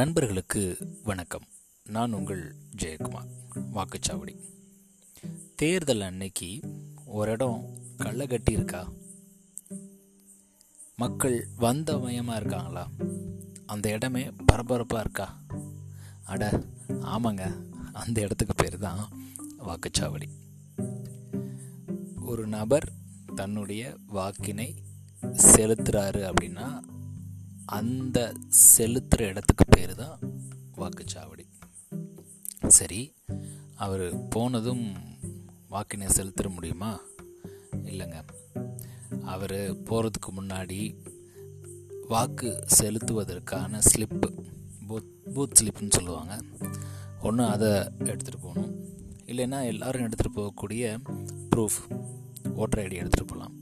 நண்பர்களுக்கு வணக்கம். நான் உங்கள் ஜெயக்குமார். வாக்குச்சாவடி. தேர்தல் அன்னைக்கு ஒரு இடம் களை கட்டி இருக்கா? மக்கள் வந்த மயமாக இருக்காங்களா? அந்த இடமே பரபரப்பாக இருக்கா? அட ஆமாங்க. அந்த இடத்துக்கு பேர் தான் வாக்குச்சாவடி. ஒரு நபர் தன்னுடைய வாக்கினை செலுத்துறாரு அப்படின்னா அந்த செலுத்துகிற இடத்துக்கு பேர் தான் வாக்குச்சாவடி. சரி அவர் போனதும் வாக்கினை செலுத்திட முடியுமா? இல்லைங்க. அவர் போகிறதுக்கு முன்னாடி வாக்கு செலுத்துவதற்கான ஸ்லிப்பு பூத் பூத் ஸ்லிப்புன்னு சொல்லுவாங்க. ஒன்று அதை எடுத்துகிட்டு போகணும். இல்லைன்னா எல்லோரும் எடுத்துகிட்டு போகக்கூடிய ப்ரூஃப் ஓட்டர் ஐடி எடுத்துகிட்டு போகலாம்.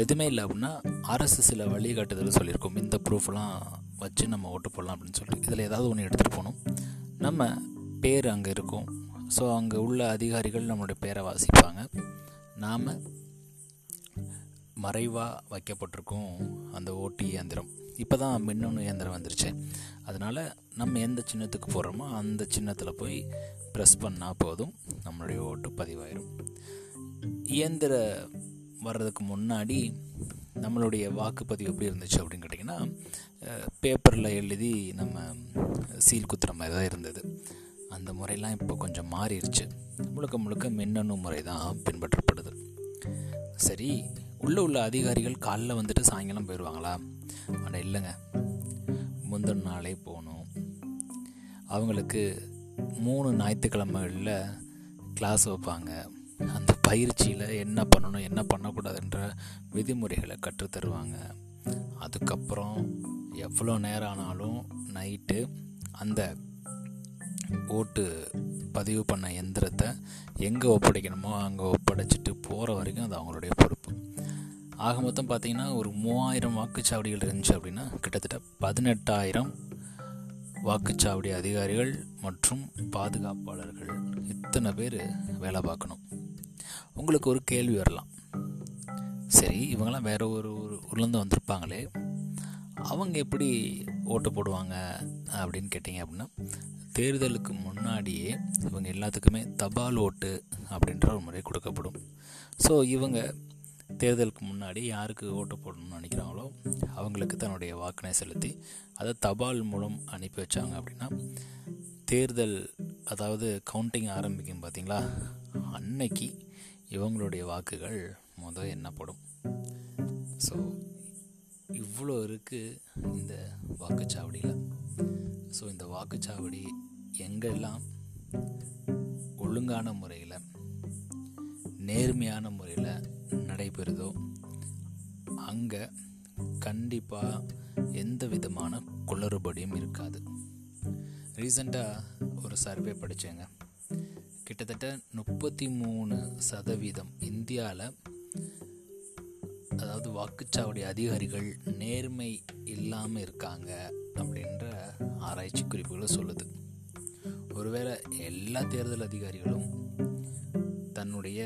எதுவுமே இல்லை அப்படின்னா அரசு சில வழிகாட்டுதல் சொல்லியிருக்கோம். இந்த ப்ரூஃப்லாம் வச்சு நம்ம ஓட்டு போடலாம் அப்படின்னு சொல்லிட்டு இதில் ஏதாவது ஒன்று எடுத்துகிட்டு போகணும். நம்ம பேர் அங்கே இருக்கும். ஸோ அங்கே உள்ள அதிகாரிகள் நம்மளுடைய பேரை வாசிப்பாங்க. நாம் மறைவாக வைக்கப்பட்டிருக்கும் அந்த ஓட்டு இயந்திரம். இப்போ தான் மின்னணு இயந்திரம் வந்துருச்சு. அதனால் நம்ம எந்த சின்னத்துக்கு போடுறோமோ அந்த சின்னத்தில் போய் ப்ரெஸ் பண்ணால் போதும். நம்மளுடைய ஓட்டு பதிவாயிடும் இயந்திர வர்றதுக்கு முன்னாடி நம்மளுடைய வாக்குப்பதிவு எப்படி இருந்துச்சு அப்படின்னு கேட்டிங்கன்னா பேப்பரில் எழுதி நம்ம சீல் குத்துற மாதிரி தான் இருந்தது. அந்த முறையெல்லாம் இப்போ கொஞ்சம் மாறிடுச்சு. முழுக்க முழுக்க மின்னணு முறை தான் பின்பற்றப்படுது. சரி உள்ளே உள்ள அதிகாரிகள் காலைல வந்துட்டு சாயங்காலம் போயிடுவாங்களா? ஆனால் இல்லைங்க. முந்தின நாளே போகணும். அவங்களுக்கு மூணு ஞாயிற்றுக்கிழமைகளில் கிளாஸ் வைப்பாங்க. அந்த பயிற்சியில் என்ன பண்ணணும் என்ன பண்ணக்கூடாதுன்ற விதிமுறைகளை கற்றுத்தருவாங்க அதுக்கப்புறம் எவ்வளோ நேரம் ஆனாலும் நைட்டு அந்த ஓட்டு பதிவு பண்ண எந்திரத்தை எங்கே ஒப்படைக்கணுமோ அங்கே ஒப்படைச்சிட்டு போகிற வரைக்கும் அது அவங்களுடைய பொறுப்பு. ஆக மொத்தம் பார்த்திங்கன்னா ஒரு மூவாயிரம் வாக்குச்சாவடிகள் இருந்துச்சு அப்படின்னா கிட்டத்தட்ட பதினெட்டாயிரம் வாக்குச்சாவடி அதிகாரிகள் மற்றும் பாதுகாப்பாளர்கள் இத்தனை பேர் வேலை பார்க்கணும்? உங்களுக்கு ஒரு கேள்வி வரலாம். சரி இவங்கெல்லாம் வேற ஒரு ஊர்லேருந்து வந்திருப்பாங்களே. அவங்க எப்படி ஓட்டு போடுவாங்க அப்படின்னு கேட்டிங்க அப்படின்னா தேர்தலுக்கு முன்னாடியே இவங்க எல்லாத்துக்குமே தபால் ஓட்டு அப்படின்ற ஒரு முறை கொடுக்கப்படும். ஸோ இவங்க தேர்தலுக்கு முன்னாடி யாருக்கு ஓட்டு போடணும்னு நினைக்கிறாங்களோ அவங்களுக்கு தன்னுடைய வாக்கினை செலுத்தி அதை தபால் மூலம் அனுப்பி வச்சாங்க அப்படின்னா தேர்தல் அதாவது கவுண்டிங் ஆரம்பிக்கும் பார்த்தீங்களா? அன்னைக்கு இவங்களுடைய வாக்குகள் முதல் எண்ணப்படும். ஸோ இவ்வளோ இருக்குது இந்த வாக்குச்சாவடியில். ஸோ இந்த வாக்குச்சாவடி எங்கெல்லாம் ஒழுங்கான முறையில் நேர்மையான முறையில் நடைபெறுதோ? அங்கே கண்டிப்பாக எந்த விதமான குளறுபடியும் இருக்காது. ரீசண்டாக ஒரு சர்வே படித்தேங்க கிட்டத்தட்ட முப்பத்தி மூணு சதவீதம் இந்தியாவில் அதாவது வாக்குச்சாவடி அதிகாரிகள் நேர்மை இல்லாமல் இருக்காங்க அப்படின்ற ஆராய்ச்சி குறிப்புகளை சொல்லுது. ஒருவேளை எல்லா தேர்தல் அதிகாரிகளும் தன்னுடைய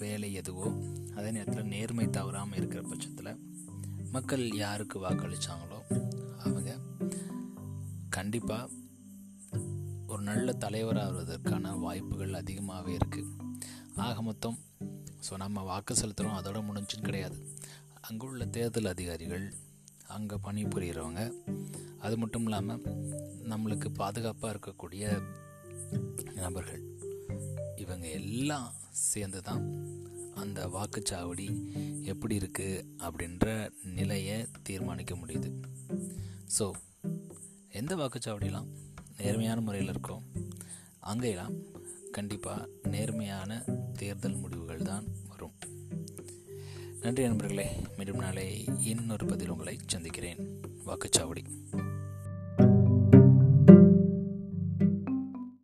வேலை எதுவோ அதே நேரத்தில் நேர்மை தவறாமல் இருக்கிற பட்சத்தில் மக்கள் யாருக்கு வாக்களித்தாங்களோ அவங்க கண்டிப்பாக ஒரு நல்ல தலைவராகிறதுக்கான வாய்ப்புகள் அதிகமாகவே இருக்குது ஆக மொத்தம் ஸோ நம்ம வாக்கு செலுத்துகிறோம் அதோட முடிஞ்சுன்னு கிடையாது. அங்கே உள்ள தேர்தல் அதிகாரிகள் அங்கே பணிபுரிகிறவங்க அது மட்டும் இல்லாமல் நம்மளுக்கு பாதுகாப்பாக இருக்கக்கூடிய நபர்கள் இவங்க எல்லாம் சேர்ந்து தான் அந்த வாக்குச்சாவடி எப்படி இருக்குது அப்படின்ற நிலையை தீர்மானிக்க முடியுது. ஸோ எந்த வாக்குச்சாவடியெலாம் நேர்மையான முறையில் இருக்கோம் அங்கெல்லாம் கண்டிப்பாக நேர்மையான தேர்தல் முடிவுகள் தான் வரும். நன்றி நண்பர்களே மீண்டும் நாளை இன்னொரு பதில் உங்களை சந்திக்கிறேன். வாக்குச்சாவடி.